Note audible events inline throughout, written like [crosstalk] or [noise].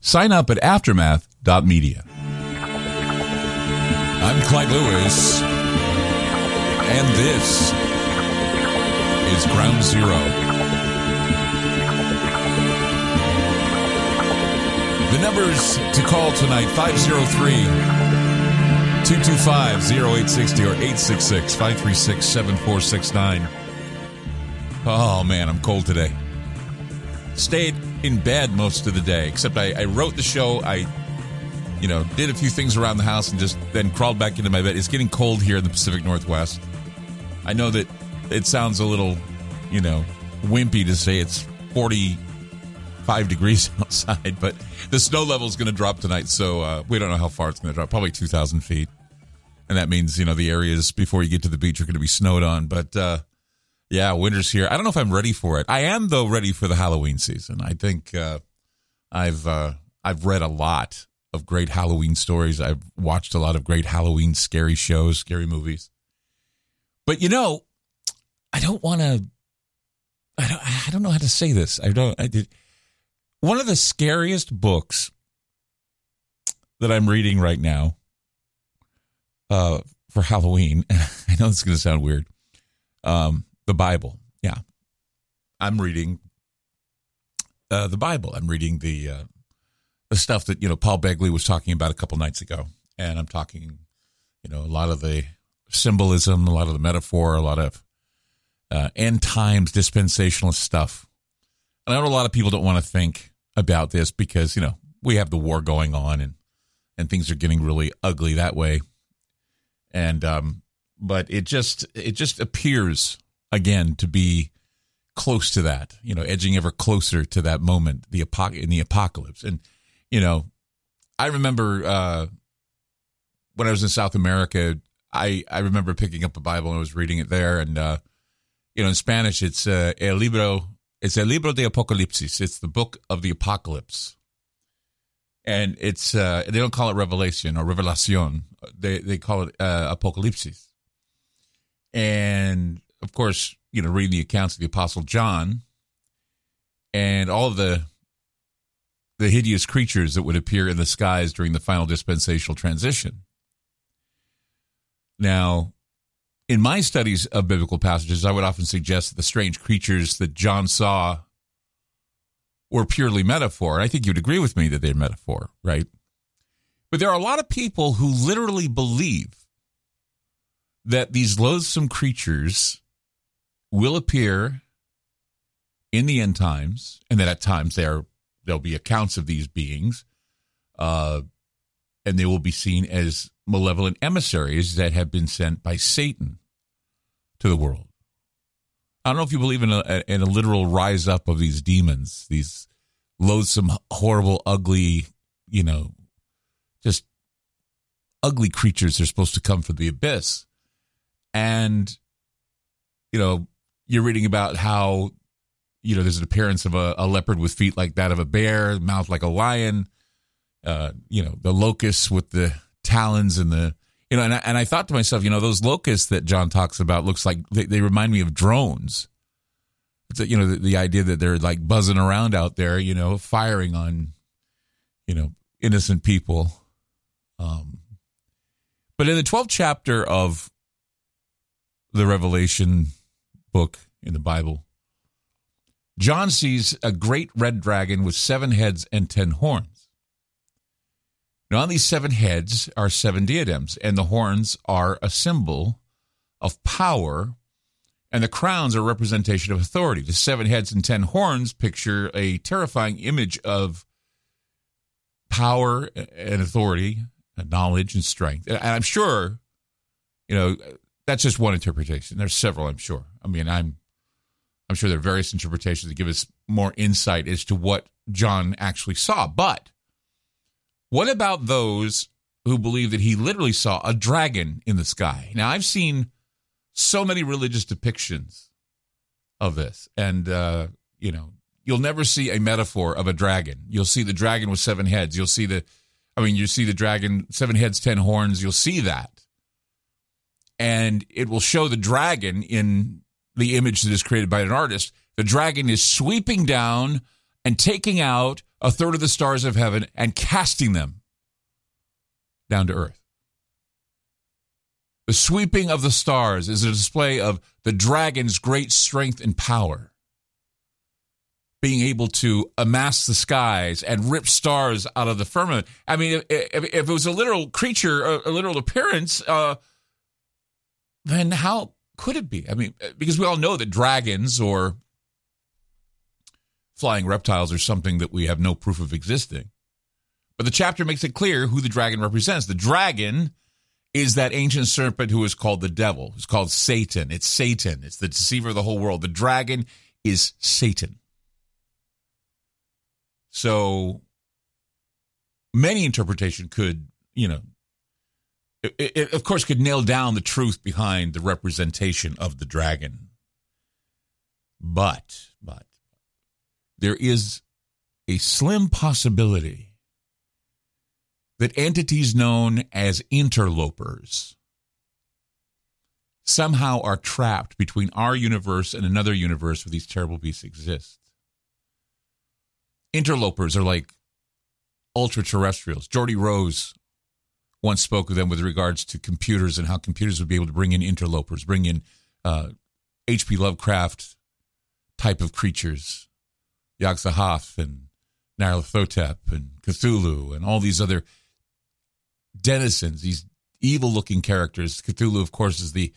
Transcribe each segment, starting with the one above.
sign up at aftermath.media. I'm Clyde Lewis, and this is Ground Zero. The numbers to call tonight 503 225 0860 or 866 536 7469. Oh man, I'm cold today. Stayed in bed most of the day, except I, I wrote the show. I, you know, did a few things around the house and just then crawled back into my bed. It's getting cold here in the Pacific Northwest. I know that it sounds a little, you know, wimpy to say it's 45 degrees [laughs] outside, but the snow level is going to drop tonight. So uh, we don't know how far it's going to drop, probably 2,000 feet. And that means, you know, the areas before you get to the beach are going to be snowed on. But uh, yeah, winter's here. I don't know if I'm ready for it. I am, though, ready for the Halloween season. I think uh, I've uh, I've read a lot of great Halloween stories. I've watched a lot of great Halloween scary shows, scary movies. But you know, I don't want to. I don't. I don't know how to say this. I don't. I did. One of the scariest books that I'm reading right now uh, for Halloween. [laughs] I know this is going to sound weird. Um, the Bible. Yeah, I'm reading uh, the Bible. I'm reading the uh, the stuff that you know Paul Begley was talking about a couple nights ago, and I'm talking, you know, a lot of the symbolism, a lot of the metaphor, a lot of uh, end times dispensational stuff. And I know a lot of people don't want to think about this because you know we have the war going on and and things are getting really ugly that way. And um, but it just it just appears again to be close to that, you know, edging ever closer to that moment, the apoc- in the apocalypse. And you know, I remember uh, when I was in South America, I I remember picking up a Bible and I was reading it there, and uh, you know, in Spanish, it's uh, el libro, it's el libro de Apocalipsis. It's the book of the apocalypse, and it's uh, they don't call it Revelation or Revelacion. They they call it uh, Apocalypsis, and of course, you know, reading the accounts of the Apostle John and all the the hideous creatures that would appear in the skies during the final dispensational transition. Now, in my studies of biblical passages, I would often suggest that the strange creatures that John saw were purely metaphor. I think you'd agree with me that they're metaphor, right? But there are a lot of people who literally believe that these loathsome creatures will appear in the end times, and that at times there there'll be accounts of these beings, uh, and they will be seen as malevolent emissaries that have been sent by Satan to the world. I don't know if you believe in a in a literal rise up of these demons, these loathsome, horrible, ugly, you know, just ugly creatures. They're supposed to come from the abyss, and you know, you're reading about how you know there's an appearance of a, a leopard with feet like that of a bear, mouth like a lion. Uh, you know, the locusts with the talons and the you know, and I, and I thought to myself, you know, those locusts that John talks about looks like they, they remind me of drones. It's you know the, the, idea that they're like buzzing around out there, you know, firing on, you know, innocent people. Um, but in the twelfth chapter of the Revelation book in the Bible, John sees a great red dragon with seven heads and ten horns. Now, on these seven heads are seven diadems, and the horns are a symbol of power, and the crowns are a representation of authority. The seven heads and ten horns picture a terrifying image of power and authority, and knowledge and strength. And I'm sure, you know, that's just one interpretation. There's several, I'm sure. I mean, I'm I'm sure there are various interpretations that give us more insight as to what John actually saw. But what about those who believe that he literally saw a dragon in the sky? Now, I've seen so many religious depictions of this, and uh, you know, you'll never see a metaphor of a dragon. You'll see the dragon with seven heads. You'll see the, I mean, you see the dragon seven heads, ten horns. You'll see that, and it will show the dragon in the image that is created by an artist. The dragon is sweeping down and taking out a third of the stars of heaven and casting them down to earth. The sweeping of the stars is a display of the dragon's great strength and power. Being able to amass the skies and rip stars out of the firmament. I mean, if, if, it was a literal creature, a, a literal appearance, uh, then how could it be? I mean, uh, because we all know that dragons or flying reptiles are something that we have no proof of existing. But the chapter makes it clear who the dragon represents. The dragon is that ancient serpent who is called the devil. It's called Satan. It's Satan. It's the deceiver of the whole world. The dragon is Satan. So many interpretation could, you know, it, it, of course could nail down the truth behind the representation of the dragon. But, but there is a slim possibility that entities known as interlopers somehow are trapped between our universe and another universe where these terrible beasts exist. Interlopers are like ultra terrestrials. Geordie Rose once spoke with them with regards to computers and how computers would be able to bring in interlopers, bring in H.P. Uh, Lovecraft type of creatures Yog-Sothoth and Nyarlathotep and Cthulhu and all these other denizens, these evil looking characters. Cthulhu, of course, is the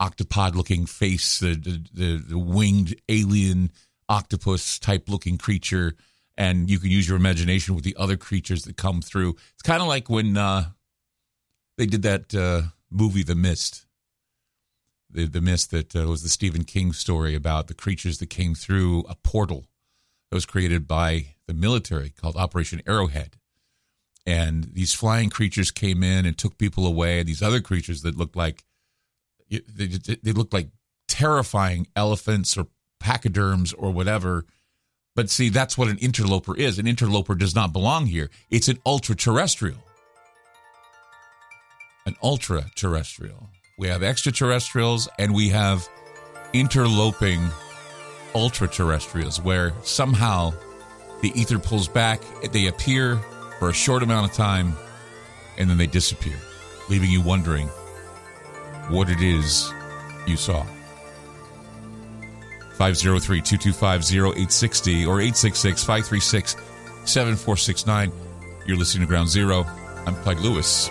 octopod looking face, the, the, the, winged alien octopus type looking creature. And you can use your imagination with the other creatures that come through. It's kind of like when uh, they did that uh, movie, The Mist. The, the Mist that uh, was the Stephen King story about the creatures that came through a portal that was created by the military called Operation Arrowhead. And these flying creatures came in and took people away. And These other creatures that looked like they, they looked like terrifying elephants or pachyderms or whatever. But see, that's what an interloper is. An interloper does not belong here. It's an ultra terrestrial. An ultra terrestrial. We have extraterrestrials and we have interloping ultra terrestrials where somehow the ether pulls back, they appear for a short amount of time, and then they disappear, leaving you wondering what it is you saw. 503 225 0860 or 866 536 7469. You're listening to Ground Zero. I'm Clyde Lewis,